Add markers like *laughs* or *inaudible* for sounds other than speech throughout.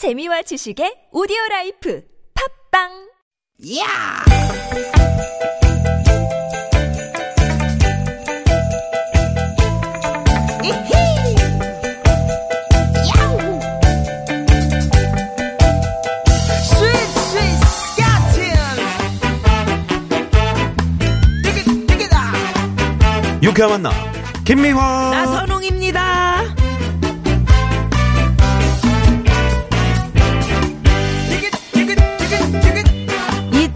재미와 지식의 오디오 라이프 팝빵 야! 이히! 야우! 스윗 스윗 스카틴! 디귿 디귿아! 유쾌한 만남 김미화 나선홍입니다.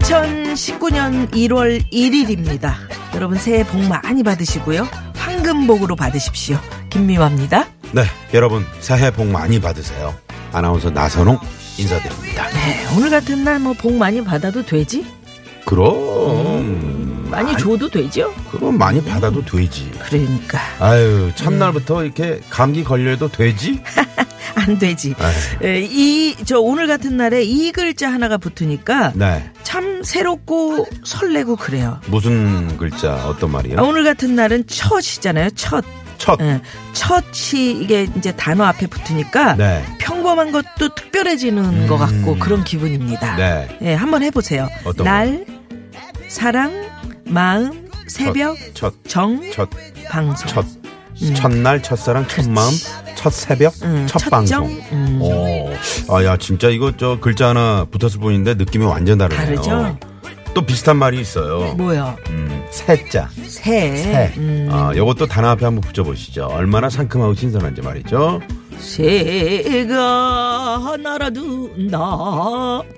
2019년 1월 1일입니다. 여러분 새해 복 많이 받으시고요. 황금복으로 받으십시오. 김미화입니다. 네 여러분 새해 복 많이 받으세요 아나운서 나선홍 인사드립니다 네, 오늘 같은 날 뭐 복 많이 받아도 되지? 그럼 많이 줘도 되죠? 그럼 많이 받아도 되지 그러니까 아유 첫날부터 이렇게 감기 걸려도 되지 *laughs* *laughs* 안 되지. 아유, 에, 이, 저 오늘 같은 날에 이 글자 하나가 붙으니까 네 참 새롭고 설레고 그래요. 무슨 글자 어떤 말이요 아, 오늘 같은 날은 첫이잖아요. 첫. 첫 예, 첫이 이게 이제 단어 앞에 붙으니까 네. 평범한 것도 특별해지는 것 같고 그런 기분입니다. 네. 예, 한번 해보세요. 어떤 날, 사랑, 마음, 새벽, 첫, 정, 첫, 방송. 첫, 첫날, 첫사랑, 첫마음, 첫 새벽, 음, 첫 첫정, 방송. 음. 오, 아, 야, 진짜 이거 저 글자 하나 붙었을 뿐인데 느낌이 완전 다르네요. 다르죠? 또 비슷한 말이 있어요. 뭐야? 음, 새자. 새. 새. 음, 아, 요것도 단어 앞에 한번 붙여보시죠. 얼마나 상큼하고 신선한지 말이죠. 새가 날아든다.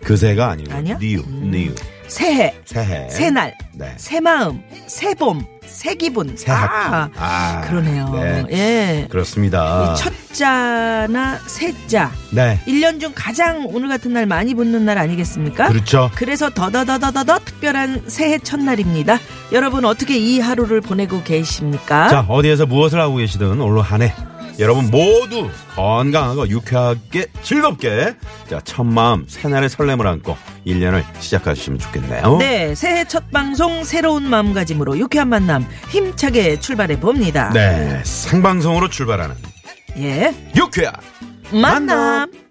그 새가 아니고. 아니야? new, new. 새해, 새해. 새날, 네. 새마음, 새봄, 새 기분. 새학기. 아, 아, 그러네요. 네. 예. 그렇습니다. 이 첫자나 새자. 네. 1년 중 가장 오늘 같은 날 많이 붙는 날 아니겠습니까? 그렇죠. 그래서 더더더더더더 특별한 새해 첫날입니다. 여러분 어떻게 이 하루를 보내고 계십니까? 자, 어디에서 무엇을 하고 계시든 오늘 한해 여러분 모두 건강하고 유쾌하게 즐겁게 자, 첫 마음 새날의 설렘을 안고 1년을 시작하시면 좋겠네요. 네, 새해 첫 방송 새로운 마음가짐으로 유쾌한 만남 힘차게 출발해 봅니다. 네, 생방송으로 출발하는 예, 유쾌한 만남.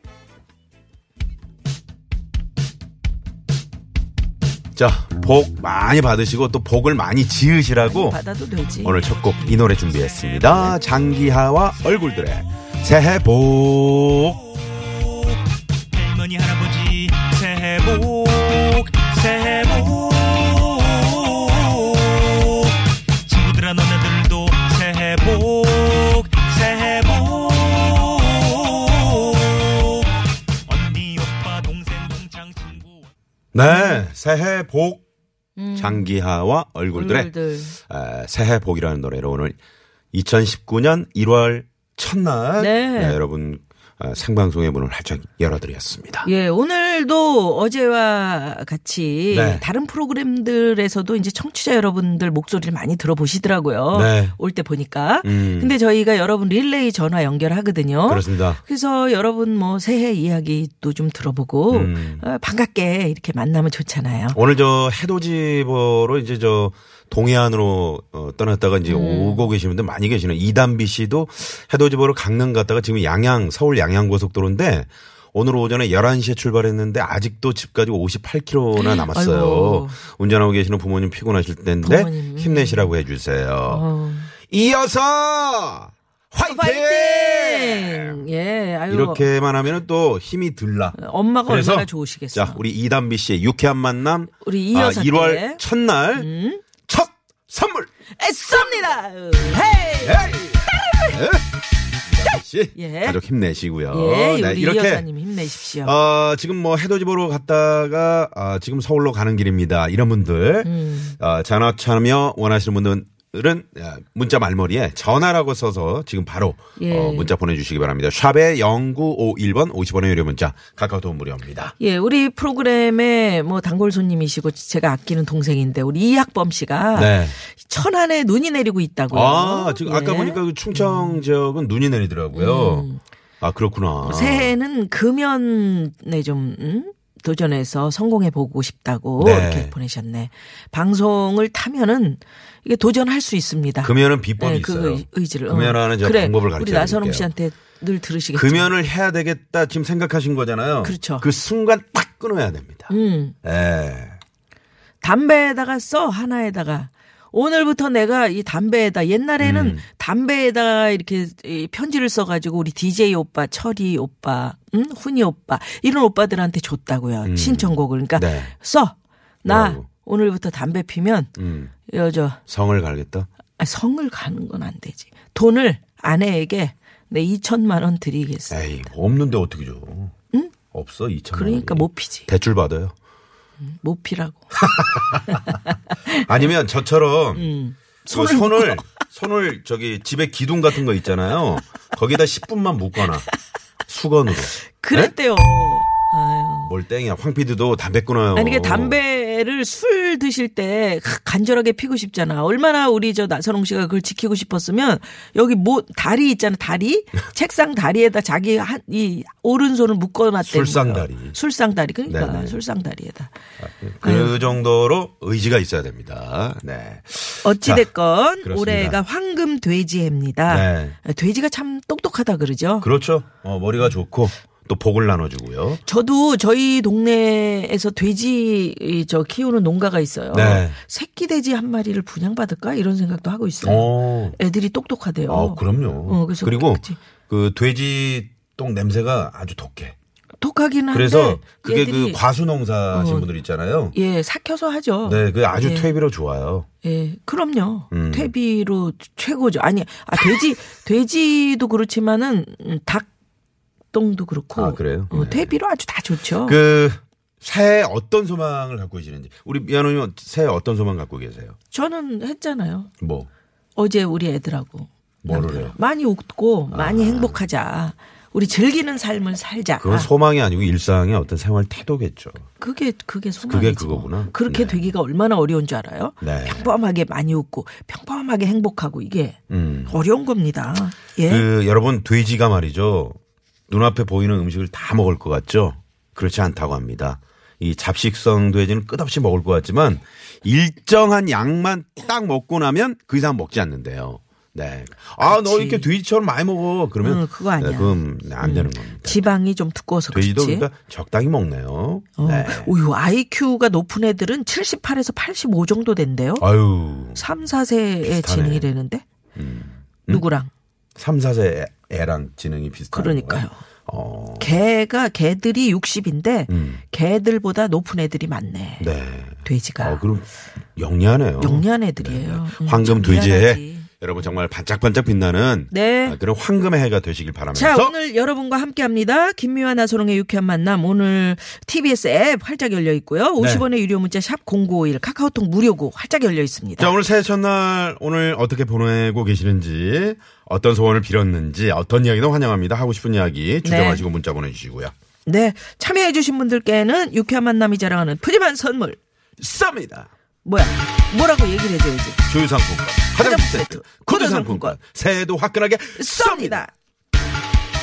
자, 복 많이 받으시고 또 복을 많이 지으시라고 받아도 되지. 오늘 첫 곡 이 노래 준비했습니다. 장기하와 얼굴들의 새해 복. 할머니 할아버지 새해 복 새해 복 친구들아 너네들도 새해 복 새해 복 언니 오빠 동생 동창 친구 네, 새해 복. 장기하와 얼굴들의 얼굴들. 에, 새해 복이라는 노래로 오늘 2019년 1월 첫날 네. 여러분 어, 생방송의 문을 활짝 열어드렸습니다. 예, 오늘도 어제와 같이 네. 다른 프로그램들에서도 이제 청취자 여러분들 목소리를 많이 들어보시더라고요. 네. 올때 보니까. 음. 근데 저희가 여러분 릴레이 전화 연결하거든요. 그렇습니다. 그래서 여러분 뭐 새해 이야기도 좀 들어보고 음. 어, 반갑게 이렇게 만나면 좋잖아요. 오늘 저 해돋이보러 이제 저 동해안으로 어, 떠났다가 이제 오고 계시는 분들 많이 계시는 이담비 씨도 해돋이보러 강릉 갔다가 지금 양양 서울 양양 고속도로인데 오늘 오전에 11시에 출발했는데 아직도 집까지 58km나 남았어요. 아이고. 운전하고 계시는 부모님 피곤하실 텐데 부모님. 힘내시라고 해주세요. 어. 이어서 화이팅! 파이팅! 예, 아유. 이렇게만 하면 또 힘이 들라. 엄마가 그래서 얼마나 좋으시겠어. 자, 우리 이담비 씨의 유쾌한 만남. 우리 이 아, 여사 1월 때. 음. 첫날 첫 선물. 애쏩니다. 헤이! 씨 예. 가족 힘내시고요. 예, 네, 이 이렇게 여사님 힘내십시오. 어, 지금 뭐 해돋이 보러 갔다가 아, 지금 서울로 가는 길입니다. 이런 분들 음. 어, 전화 참여 원하시는 분들은 야, 문자 말머리에 전화라고 써서 지금 바로 예. 어, 문자 보내주시기 바랍니다. 샵의 0951번 50원의 유료 문자 카카오톡 무료입니다. 예, 우리 프로그램에 뭐 단골 손님이시고 제가 아끼는 동생인데 우리 이학범 씨가 네. 천안에 눈이 내리고 있다고요. 아, 지금 아까 예. 보니까 그 충청 지역은 눈이 내리더라고요. 아, 그렇구나. 새해에는 금연에 좀 음? 도전해서 성공해 보고 싶다고 네. 이렇게 보내셨네. 방송을 타면은 이게 도전할 수 있습니다. 금연은 비법이 네, 있어요. 그 의- 의지를. 어. 금연하는 저 그래, 방법을 우리 가르쳐 나선홍 드릴게요. 씨한테 늘 들으시겠죠. 금연을 해야 되겠다 지금 생각하신 거잖아요. 그렇죠. 그 순간 딱 끊어야 됩니다. 음. 예. 담배에다가 써 하나에다가 오늘부터 내가 이 담배에다 옛날에는 음. 담배에다 이렇게 이 편지를 써가지고 우리 DJ 오빠, 철이 오빠, 응? 훈이 오빠 이런 오빠들한테 줬다고요 신청곡을 그러니까 네. 써나 뭐라고? 오늘부터 담배 피면 음. 여저 성을 갈겠다. 아, 성을 가는 건 안 되지 돈을 아내에게 내 2천만 원 드리겠어 에이 없는데 어떻게 줘? 응? 없어 2천. 그러니까 못 피지 대출 받아요. 못 피라고 *laughs* 아니면 저처럼 음. 그 손을 손을 손을 저기 집에 기둥 같은 거 있잖아요. 거기다 10분만 묶거나 수건으로. 그랬대요 아유. 뭘 땡이야. 황 PD도 담배 끊어요. 아니, 이게 담배 를 술 드실 때 간절하게 피고 싶잖아. 얼마나 우리 저 나선홍 씨가 그걸 지키고 싶었으면 여기 뭐 다리 있잖아. 다리 *laughs* 책상 다리에다 자기 한 이 오른손을 묶어놨대. 술상다리. 술상다리. 그러니까 네네. 술상다리에다. 그 정도로 의지가 있어야 됩니다. 네. 어찌 됐건 그렇습니다. 올해가 황금 돼지해입니다. 네. 돼지가 참 똑똑하다 그러죠. 그렇죠. 어, 머리가 좋고 또 복을 나눠주고요. 저도 저희 동네에서 돼지 이저 키우는 농가가 있어요. 네. 새끼 돼지 한 마리를 분양받을까 이런 생각도 하고 있어요. 어. 애들이 똑똑하대요. 아, 그럼요. 어, 그래서 그리고 그치. 그 돼지 똥 냄새가 아주 독해. 독하긴 한데 그래서 그게 그 과수농사 하신 어. 분들 있잖아요. 예 삭혀서 하죠. 네, 그 아주 예. 퇴비로 좋아요. 예, 그럼요. 음. 퇴비로 최고죠. 아니, 아 돼지 *laughs* 돼지도 그렇지만은 음, 닭똥도 그렇고. 아, 그래요? 어, 네. 퇴비로 아주 다 좋죠. 그 새해 어떤 소망을 갖고 계시는지 우리 미아노님 새해 어떤 소망 갖고 계세요? 저는 했잖아요. 뭐 어제 우리 애들하고 뭐를 남편. 해요? 많이 웃고 많이 행복하자. 우리 즐기는 삶을 살자. 그건 소망이 아니고 일상의 어떤 생활 태도겠죠. 그게 그게 소망이지. 그게 그거구나. 뭐. 그렇게 네. 되기가 얼마나 어려운 줄 알아요? 네. 평범하게 많이 웃고 평범하게 행복하고 이게 음. 어려운 겁니다. 예. 그 여러분 돼지가 말이죠. 눈앞에 보이는 음식을 다 먹을 것 같죠? 그렇지 않다고 합니다. 이 잡식성 돼지는 끝없이 먹을 것 같지만 일정한 양만 딱 먹고 나면 그 이상 먹지 않는데요. 네. 아, 너 그렇지. 이렇게 돼지처럼 많이 먹어. 그러면 응, 그거 아니야. 네, 그럼 네, 안 되는 겁니다. 지방이 좀 두꺼워서 돼지도 그렇지. 그러니까 적당히 먹네요. 어. 네. 오유 IQ가 높은 애들은 78에서 85 정도 된대요. 아유. 3, 4세의 비슷하네. 지능이 되는데 누구랑? 3, 4세 애랑 지능이 비슷한 그러니까요. 거예요? 어. 개가 개들이 60인데 음. 개들보다 높은 애들이 많네. 네. 돼지가 어, 그럼 영리하네요. 영리한 애들이에요. 음, 황금 참 돼지에. 여러분 정말 반짝반짝 빛나는 네. 아, 그런 황금의 해가 되시길 바라면서 자, 오늘 여러분과 함께 합니다. 김미화 나소롱의 유쾌한 만남. 오늘 TBS 앱 활짝 열려 있고요. 네. 50원의 유료 문자 샵 0951 카카오톡 무료고 활짝 열려 있습니다. 자, 오늘 새해 첫날 오늘 어떻게 보내고 계시는지 어떤 소원을 빌었는지 어떤 이야기도 환영합니다. 하고 싶은 이야기 주정하시고 문자 보내주시고요. 네. 참여해주신 분들께는 유쾌한 만남이 자랑하는 푸짐한 선물. 쌉니다. 뭐야? 뭐라고 얘기를 해줘야지. 주유상품권, 화장품 세트, 세트, 구두 구두 상품권, 새해도 화끈하게 쏩니다.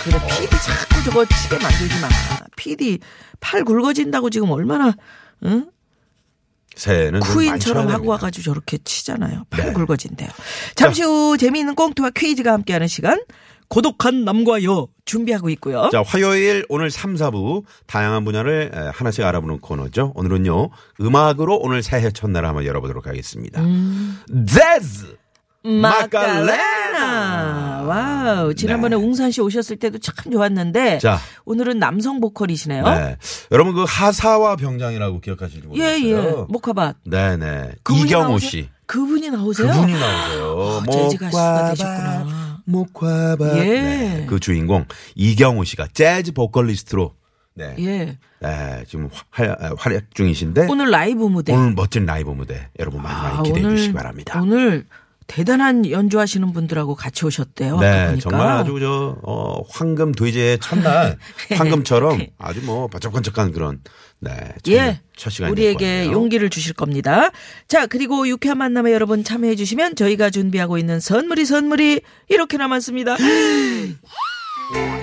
그래, PD 자꾸 저거 치게 만들지 마. PD 팔 굵어진다고 지금 얼마나, 응? 새해는 쿠인처럼 하고. 와가지고 저렇게 치잖아요. 팔 네. 굵어진대요. 잠시 후 재미있는 꽁트와 퀴즈가 함께하는 시간. 고독한 남과 여 준비하고 있고요. 자, 화요일 오늘 3, 4부 다양한 분야를 에, 하나씩 알아보는 코너죠. 오늘은요, 음악으로 오늘 새해 첫날 한번 열어보도록 하겠습니다. 음. 재즈! 마카레나. 와우. 지난번에 웅산 씨 오셨을 때도 참 좋았는데. 네. 자. 오늘은 남성 보컬이시네요. 네. 여러분 그 하사와 병장이라고 기억하실지 예, 모르겠어요. 예. 목화밭. 네네. 그분이 이경호 나오세요? 씨. 그분이 나오세요? 그분이 나오세요. 아, 재즈 가수가 되셨구나. 목화밭. 예. 네. 그 주인공 이경호 씨가 재즈 보컬리스트로 네. 예. 네, 지금 활, 활약 중이신데 오늘 라이브 무대. 오늘 멋진 라이브 무대 여러분 많이 많이 아, 기대해 오늘, 주시기 바랍니다. 오늘 대단한 연주하시는 분들하고 같이 오셨대요. 네, 보니까. 정말 아주 저 어, 황금 돼지의 첫날 *laughs* 황금처럼 아주 뭐 반짝반짝한 그런 네, 첫, 예. 첫 시간이 우리에게 용기를 주실 겁니다. 자, 그리고 유쾌한 만남에 여러분 참여해 주시면 저희가 준비하고 있는 선물이 선물이 이렇게 남았습니다. *gasps* *laughs*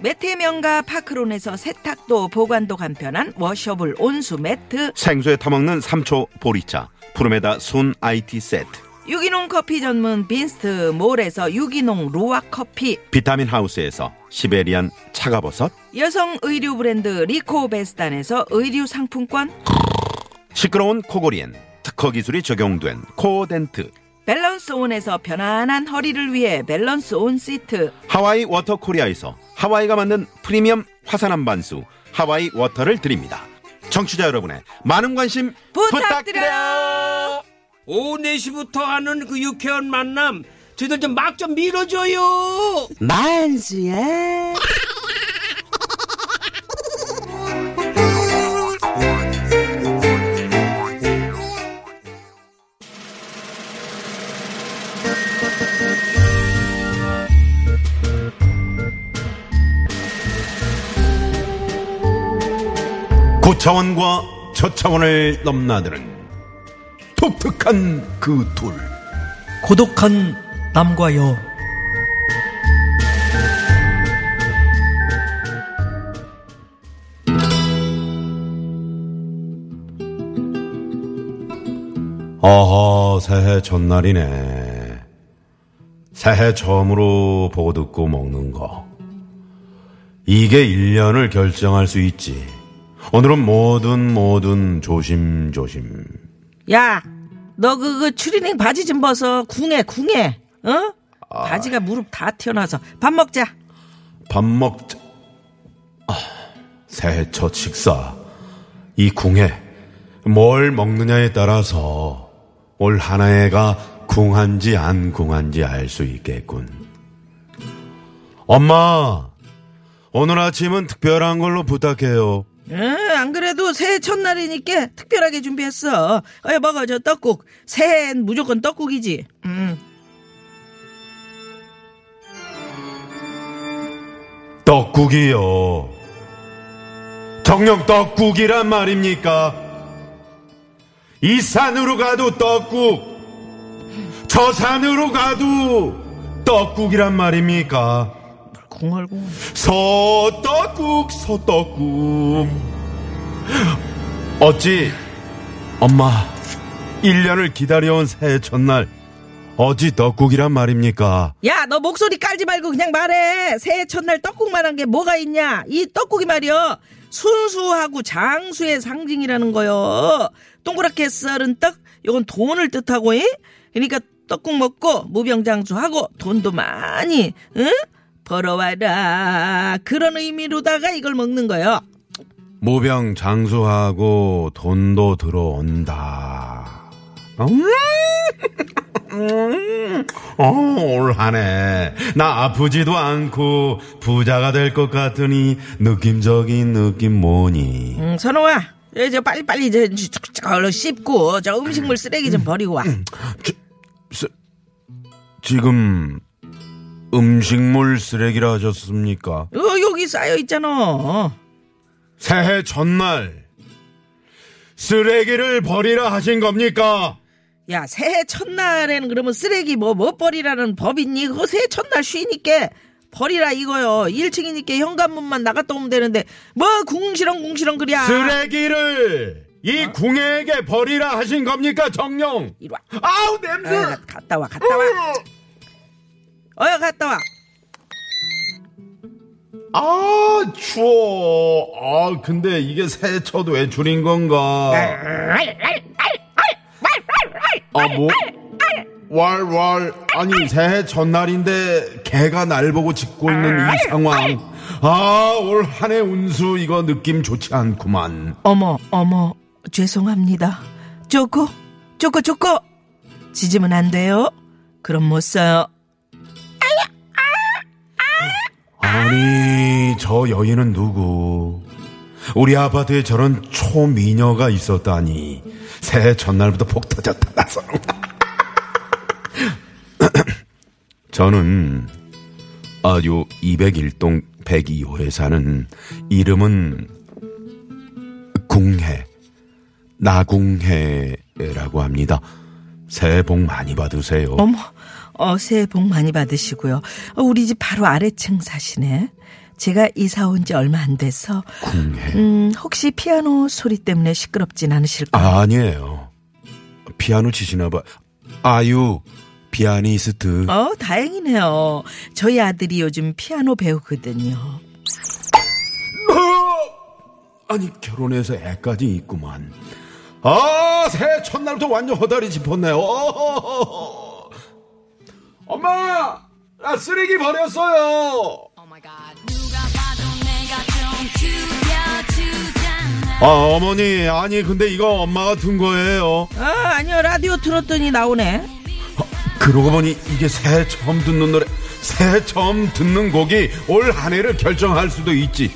매트의 명가 파크론에서 세탁도 보관도 간편한 washable 온수 매트. 생수에 타먹는 삼초 보리차 푸르메다 순 티 세트. 유기농 커피 전문 빈스트 몰에서 유기농 루아 커피. 비타민 하우스에서 시베리안 차가버섯. 여성 의류 브랜드 리코베스탄에서 의류 상품권. 시끄러운 코골이엔 특허 기술이 적용된 코덴트 밸런스 온에서 편안한 허리를 위해 밸런스 온 시트. 하와이 워터 코리아에서 하와이가 만든 프리미엄 화산 암반수 하와이 워터를 드립니다. 청취자 여러분의 많은 관심 부탁드려요. 부탁드려요. 오후 4시부터 하는 그 유쾌한 만남 저희들 좀 막좀 밀어줘요. 만수야 고차원과 저차원을 넘나드는 독특한 그 둘. 고독한 남과 여 어허, 새해 전날이네. 새해 처음으로 보고 듣고 먹는 거. 이게 1년을 결정할 수 있지. 오늘은 뭐든 뭐든 조심조심. 야, 너 그거 추리닝 바지 좀 벗어. 궁해, 궁해. 어? 바지가 무릎 다 튀어나와서 밥 먹자. 밥 먹자. 아, 새해 첫 식사. 이 궁에 뭘 먹느냐에 따라서 올 한 해가 궁한지 안 궁한지 알 수 있겠군. 엄마, 오늘 아침은 특별한 걸로 부탁해요. 응, 안 그래도 새해 첫날이니까 특별하게 준비했어. 어여 먹어, 저 떡국. 새해엔 무조건 떡국이지. 음. 떡국이요. 정녕 떡국이란 말입니까? 이 산으로 가도 떡국, 저 산으로 가도 떡국이란 말입니까? 궁얼궁. 서떡국, 서떡국. 어찌, 엄마, 1년을 기다려온 새해 첫날, 어찌 떡국이란 말입니까? 야, 너 목소리 깔지 말고 그냥 말해. 새해 첫날 떡국만 한 게 뭐가 있냐? 이 떡국이 말이여. 순수하고 장수의 상징이라는 거요. 동그랗게 썰은 떡, 요건 돈을 뜻하고, 이? 그러니까 떡국 먹고 무병장수하고 돈도 많이, 응? 벌어와라. 그런 의미로다가 이걸 먹는 거요. 무병 장수하고 돈도 들어온다. 음, 어, 올 한해 나 아프지도 않고 부자가 될 것 같으니 느낌적인 느낌 뭐니? 음, 선호아. 이제 빨리빨리 이제 얼른 씹고 저 음식물 쓰레기 좀 버리고 와. 쓰- 지금 음식물 쓰레기라 하셨습니까? 어, 여기 쌓여 있잖아. 새해 전날 쓰레기를 버리라 하신 겁니까? 야, 새해 첫날에는 그러면 쓰레기 뭐, 못 버리라는 법 있니? 그거 새해 첫날 쉬니까 버리라 이거요. 1층이니까 현관문만 나갔다 오면 되는데, 뭐, 궁시렁 궁시렁 그랴. 쓰레기를 이 궁에게 버리라 하신 겁니까 정령? 이리 와. 아우 냄새! 아, 갔다 와, 갔다 와. 어여, 갔다 와. 아 추워. 아 근데 이게 새해 첫 외출인 건가? 아 뭐? 왈왈 아니 새해 첫날인데 개가 날 보고 짖고 있는 이 상황. 아 올 한 해 운수 이거 느낌 좋지 않구만. 어머, 어머, 죄송합니다. 쪼꼬, 쪼꼬, 쪼꼬. 짖으면 안 돼요. 그럼 못 써요. 아니 저 여인은 누구? 우리 아파트에 저런 초미녀가 있었다니 새해 첫날부터 폭 터졌다 나서 *laughs* 저는 아, 요 201동 102호에 사는 이름은 궁해, 나궁해라고 합니다. 새해 복 많이 받으세요. 어머, 어, 새해 복 많이 받으시고요. 어, 우리 집 바로 아래층 사시네. 제가 이사 온 지 얼마 안 돼서 궁해. 음, 혹시 피아노 소리 때문에 시끄럽진 않으실까요? 아, 아니에요. 피아노 치시나 봐. 아유, 피아니스트. 어, 다행이네요. 저희 아들이 요즘 피아노 배우거든요. 아니 결혼해서 애까지 있구만. 아 새해 첫날부터 완전 허다리 짚었네요. 어허허허. 엄마, 나 쓰레기 버렸어요. 아 어머니 아니 근데 이거 엄마가 둔 거예요. 아, 아니요. 라디오 틀었더니 나오네. 그러고 보니 이게 새해 처음 듣는 노래, 새해 처음 듣는 곡이 올 한 해를 결정할 수도 있지.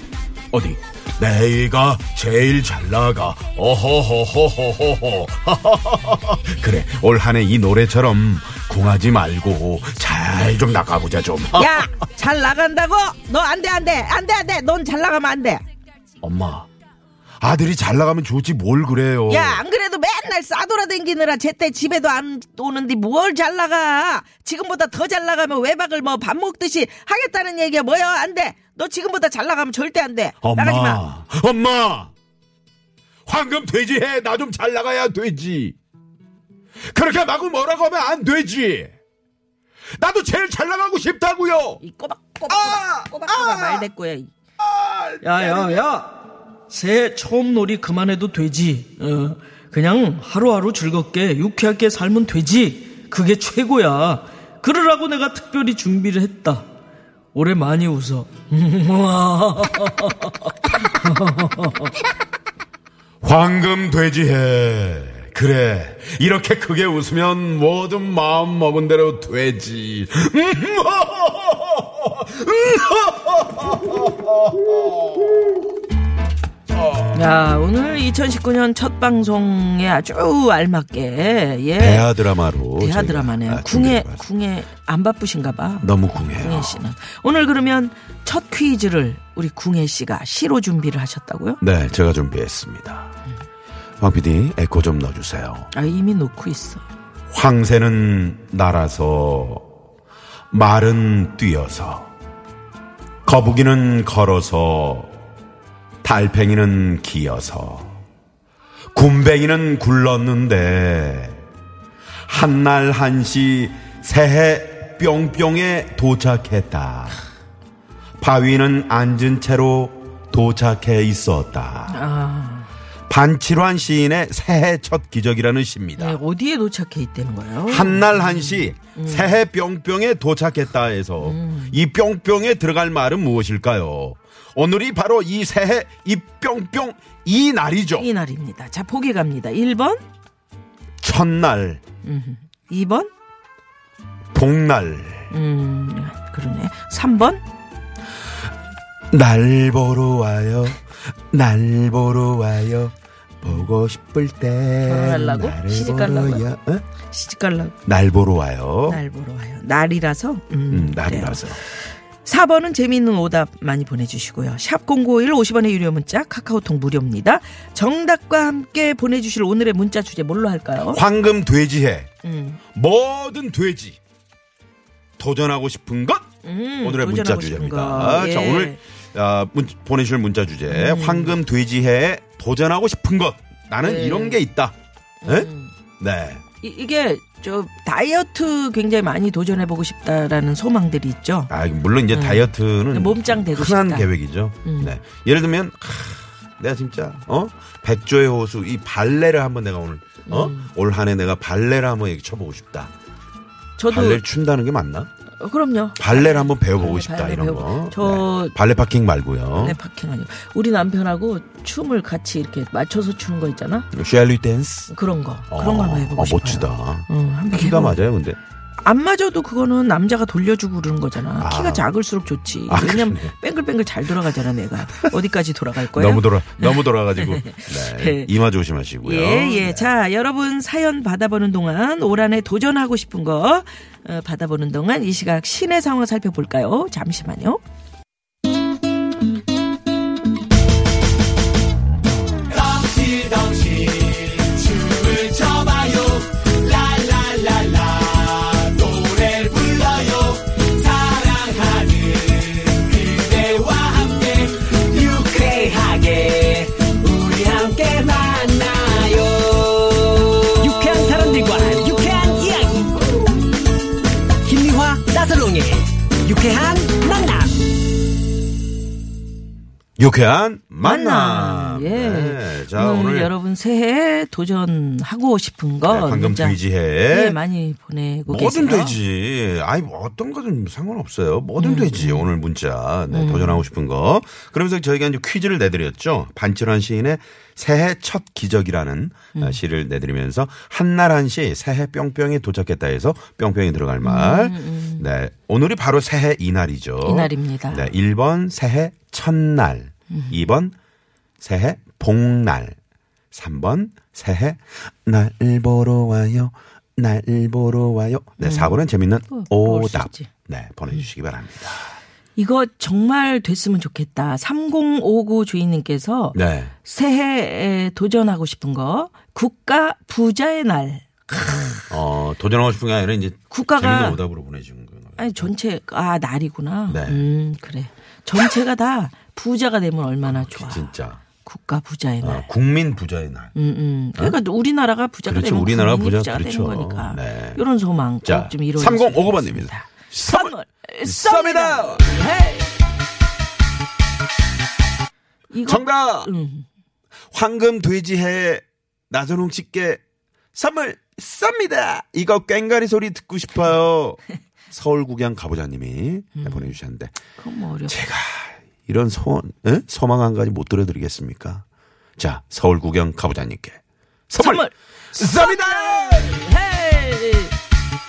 어디? 내가 제일 잘 나가. 어허허허허허허. *laughs* 그래, 올 한 해 이 노래처럼 궁하지 말고 잘 좀 나가보자 좀. *laughs* 야, 잘 나간다고? 너 안 돼, 안 돼. 안 돼, 안 돼. 넌 잘 나가면 안 돼. 엄마, 아들이 잘 나가면 좋지 뭘 그래요. 야, 안 그래도 맨날 싸돌아다니느라 제때 집에도 안 오는데 뭘 잘 나가? 지금보다 더 잘 나가면 외박을 뭐 밥 먹듯이 하겠다는 얘기야 뭐야? 안 돼. 너 지금보다 잘 나가면 절대 안 돼. 나가지 마. 엄마, 엄마, 황금 돼지 해 나 좀 잘 나가야 되지. 그렇게 마구 뭐라고 하면 안 되지. 나도 제일 잘 나가고 싶다고요. 이 꼬박 꼬박 꼬박 꼬박 말대꾸야. 이. 야, 야, 야. 새해 처음 놀이 그만해도 되지. 어, 그냥 하루하루 즐겁게 유쾌하게 살면 되지. 그게 최고야. 그러라고 내가 특별히 준비를 했다. 올해 많이 웃어. *laughs* 황금 돼지해. 그래. 이렇게 크게 웃으면 뭐든 마음 먹은 대로 되지. *laughs* 야, 오늘 2019년 첫 방송에 아주 알맞게 예. 대하 드라마로. 대하 드라마네요. 아, 궁예 해봤습니다. 궁예 안 바쁘신가 봐. 너무 궁해요. 궁예 씨는 오늘 그러면 첫 퀴즈를 우리 궁예 씨가 시로 준비를 하셨다고요? 네, 제가 준비했습니다. 황 PD, 에코 좀 넣어 주세요. 아 이미 놓고 있어. 황새는 날아서, 말은 뛰어서, 거북이는 걸어서, 달팽이는 기어서, 굼벵이는 굴렀는데, 한날 한시 새해 뿅뿅에 도착했다. 바위는 앉은 채로 도착해 있었다. 아, 반칠환 시인의 새해 첫 기적이라는 시입니다. 네, 어디에 도착해 있다는 거예요? 한날 한시 새해 뿅뿅에 도착했다 해서 이 뿅뿅에 들어갈 말은 무엇일까요? 오늘이 바로 이 새해 이 뿅뿅 이 날이죠. 이 날입니다. 자 보기 갑니다. 1번, 첫날, 2번, 복날, 음 그러네. 3번, 날 보러 와요. 날 보러 와요. 보고 싶을 때 결혼하려고? 시집? 보러요. 어? 시집 갈라고 날 보러 와요. 날 보러 와요. 날이라서. 음, 음, 그래요. 날이라서. 4번은 재미있는 오답 많이 보내주시고요. 샵 0951 50원의 유료 문자 카카오톡 무료입니다. 정답과 함께 보내주실 오늘의 문자 주제 뭘로 할까요? 황금 돼지해. 음, 뭐든 돼지. 도전하고 싶은 것? 음, 오늘의 문자 주제입니다. 거. 자, 예. 음. 오늘 아, 문, 보내주실 문자 주제. 황금 돼지해에 도전하고 싶은 것. 나는 네. 이런 게 있다. 네? 음. 네. 이, 이게 저 다이어트 굉장히 많이 도전해 보고 싶다라는 소망들이 있죠. 아, 물론 이제 다이어트는 음. 몸짱 되고 흔한 싶다. 계획이죠. 음. 네. 예를 들면 하, 내가 진짜 어 백조의 호수 이 발레를 한번 내가 오늘 어 음. 올 한해 내가 발레를 한번 여기 쳐보고 싶다. 저도 발레를 춘다는 게 맞나? 어, 그럼요. 발레를 한번 배워보고 발레, 싶다 발레 이런 배워보- 거. 저- 네. 발레 파킹 말고요. 네, 파킹 아니고 우리 남편하고 춤을 같이 이렇게 맞춰서 추는 거 있잖아. Shall we dance. 그런 거 그런 걸 한번 해보고 어, 싶어요. 멋지다. 응, 한번 키가 해보- 맞아요, 근데. 안 맞아도 그거는 남자가 돌려주고 그러는 거잖아. 아. 키가 작을수록 좋지. 아, 왜냐면 그러네. 뺑글뺑글 잘 돌아가잖아, 내가. *laughs* 어디까지 돌아갈 거야? 너무 돌아 너무 돌아가지고 *laughs* 네. 네. 이마 조심하시고요. 예, 예. 네. 자, 여러분 사연 받아보는 동안 올 한해 도전하고 싶은 거 어, 받아보는 동안 이 시각 시내 상황 살펴볼까요? 잠시만요. 유쾌한 만남. 만남. 예. 네. 자, 오늘, 오늘 여러분 새해 도전하고 싶은 거 네, 방금 돼지해. 네, 많이 보내고 뭐든 계세요. 되지. 아이, 뭐 어떤 거든 상관없어요. 뭐든 음, 되지. 오늘 문자. 네, 도전하고 싶은 거. 그러면서 저희가 이제 퀴즈를 내드렸죠. 반칠환 시인의 새해 첫 기적이라는 음. 어, 시를 내드리면서 한날 한시 새해 뿅뿅이 도착했다 해서 뿅뿅이 들어갈 말. 네. 오늘이 바로 새해 이날이죠. 음, 이날입니다. 네. 1번 새해 첫날. 음. 2번 새해 복날. 3번 새해 날 보러 와요. 날 보러 와요. 네, 4번은 재밌는 또 보러 오답. 네, 보내주시기 바랍니다. 이거 정말 됐으면 좋겠다. 3059 주인님께서 네. 새해에 도전하고 싶은 거 국가 부자의 날. 어, 도전하고 싶은 게 아니라 이제 국가가- 재밌는 오답으로 보내주는 거예요. 아니 전체 아 날이구나. 네. 음 그래. 전체가 다 부자가 되면 얼마나 좋아. 진짜. 국가 부자의 날. 어, 국민 부자의 날. 음, 음. 그러니까 우리나라가 부자가 그렇죠. 되면 우리나라 부자, 부자가 그렇죠. 되는 거니까. 네. 이런 소망 자, 꼭좀 이루어 3059번님입니다. 선물 쏩니다! 이거 정답! 음. 황금 돼지해 나선홍 씨께 선물 쏩니다. 이거 꽹가리 소리 듣고 싶어요. *laughs* 서울 구경 가보자님이 음. 보내주셨는데 뭐 어렵. 제가 이런 소원, 에? 소망 한 가지 못 들어드리겠습니까? 자, 서울 구경 가보자님께 선물, 선물 쏩니다.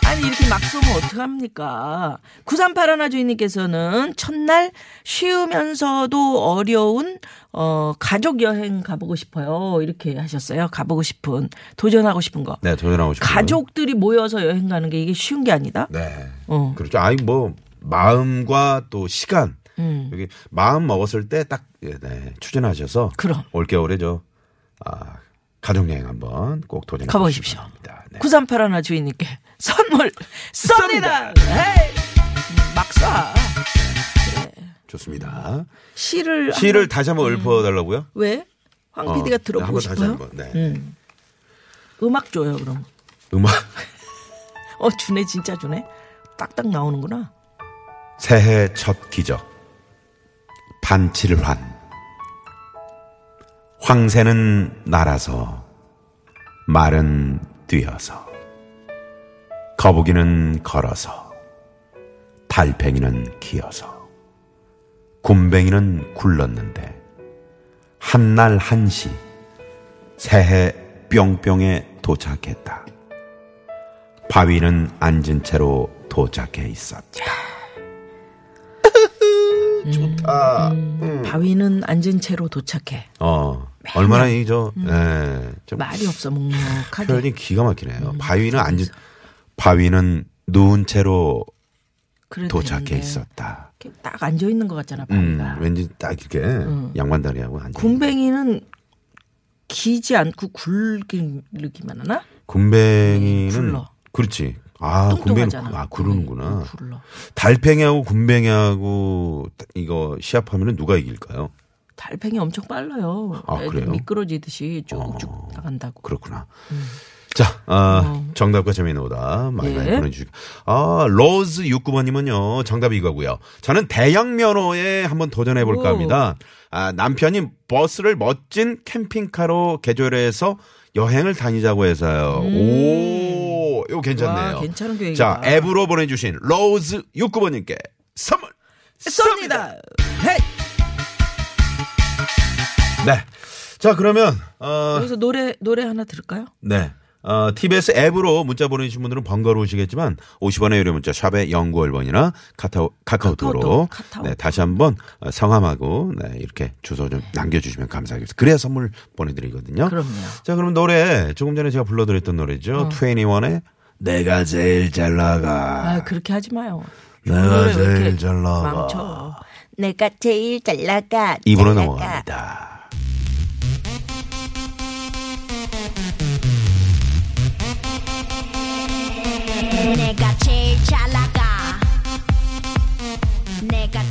아니 이렇게 막 쏘면 어떡합니까? 9381 주인님께서는 첫날 쉬우면서도 어려운 어 가족 여행 가보고 싶어요. 이렇게 하셨어요. 가보고 싶은 도전하고 싶은 거. 네, 도전하고 싶어요. 가족들이 모여서 여행 가는 게 이게 쉬운 게 아니다. 네. 어. 그렇죠. 아이 뭐 마음과 또 시간 음. 여기 마음 먹었을 때딱 네, 추진하셔서 그럼. 올겨울에 저 아, 가족 여행 한번 꼭 도전해 가보십시오. 바랍니다. 네. 9381 주인님께 *laughs* 선물 쏩니다. 헤이. 음, 막 쏴. 좋습니다. 시를 시를 한번- 다시 한번 읊어 달라고요? 왜? 황 어, PD가 네, 들어보고 한번 다시 싶어요? 한번. 네. 음. 음악 줘요 그럼. 음악 어 주네 진짜 주네. 딱딱 나오는구나. 새해 첫 기적 반칠환 황새는 날아서 말은 뛰어서 거북이는 걸어서 달팽이는 기어서 굼벵이는 굴렀는데 한날 한시 새해 뿅뿅에 도착했다. 바위는 앉은 채로 도착해 있었다. 좋다. 음, 바위는 앉은 채로 도착해. 어, 얼마나 이, 저, 예, 좀 말이 없어 묵묵하게. 표현이 기가 음, 막히네요. 바위는 앉은, 바위는 누운 채로 도착해 되는데. 있었다. 딱 앉아 있는 것 같잖아 음, 바위가. 왠지 딱 이렇게 양반다리하고 앉아. 굼벵이는 기지 않고 굴기만 하나? 굼벵이는 굴러. 그렇지. 아. 구- 아, 구르는구나. 굴러. 달팽이하고 굼벵이하고 이거 시합하면 누가 이길까요? 달팽이 엄청 빨라요. 아, 그래요? 미끄러지듯이 쭉쭉 어. 나간다고. 그렇구나. 자, 아, 정답과 재미있는 오답 많이 많이 음. 예. 보내주시고. 아, 로즈 69번님은요, 정답이 이거고요. 저는 대형 면허에 한번 도전해볼까 오. 합니다. 아, 남편이 버스를 멋진 캠핑카로 개조해서 여행을 다니자고 해서요. 오, 이거 괜찮네요. 음. 와, 괜찮은 계획이다. 자, 앱으로 보내주신 로즈 69번님께 선물 쏩니다. Hey! 네. 자, 그러면, 어, 여기서 노래 노래 하나 들을까요? 네. 어, TBS 앱으로 문자 보내주신 분들은 번거로우시겠지만 50원의 유료 문자 샵의 09월번이나 카카오, 카카오톡으로 카카오톡, 카카오. 네, 다시 한번 어, 성함하고 네, 이렇게 주소 좀 남겨주시면 감사하겠습니다. 그래야 선물 보내드리거든요. 그럼요. 자, 그럼 노래 조금 전에 제가 불러드렸던 노래죠. 21의 내가 제일 잘 나가. 아, 그렇게 하지 마요. 내가 제일 잘 나가. 망쳐. 내가 제일 잘 나가. 입으로. 넘어갑니다. 내가 제일 잘 나가. 내가 제일 잘 나가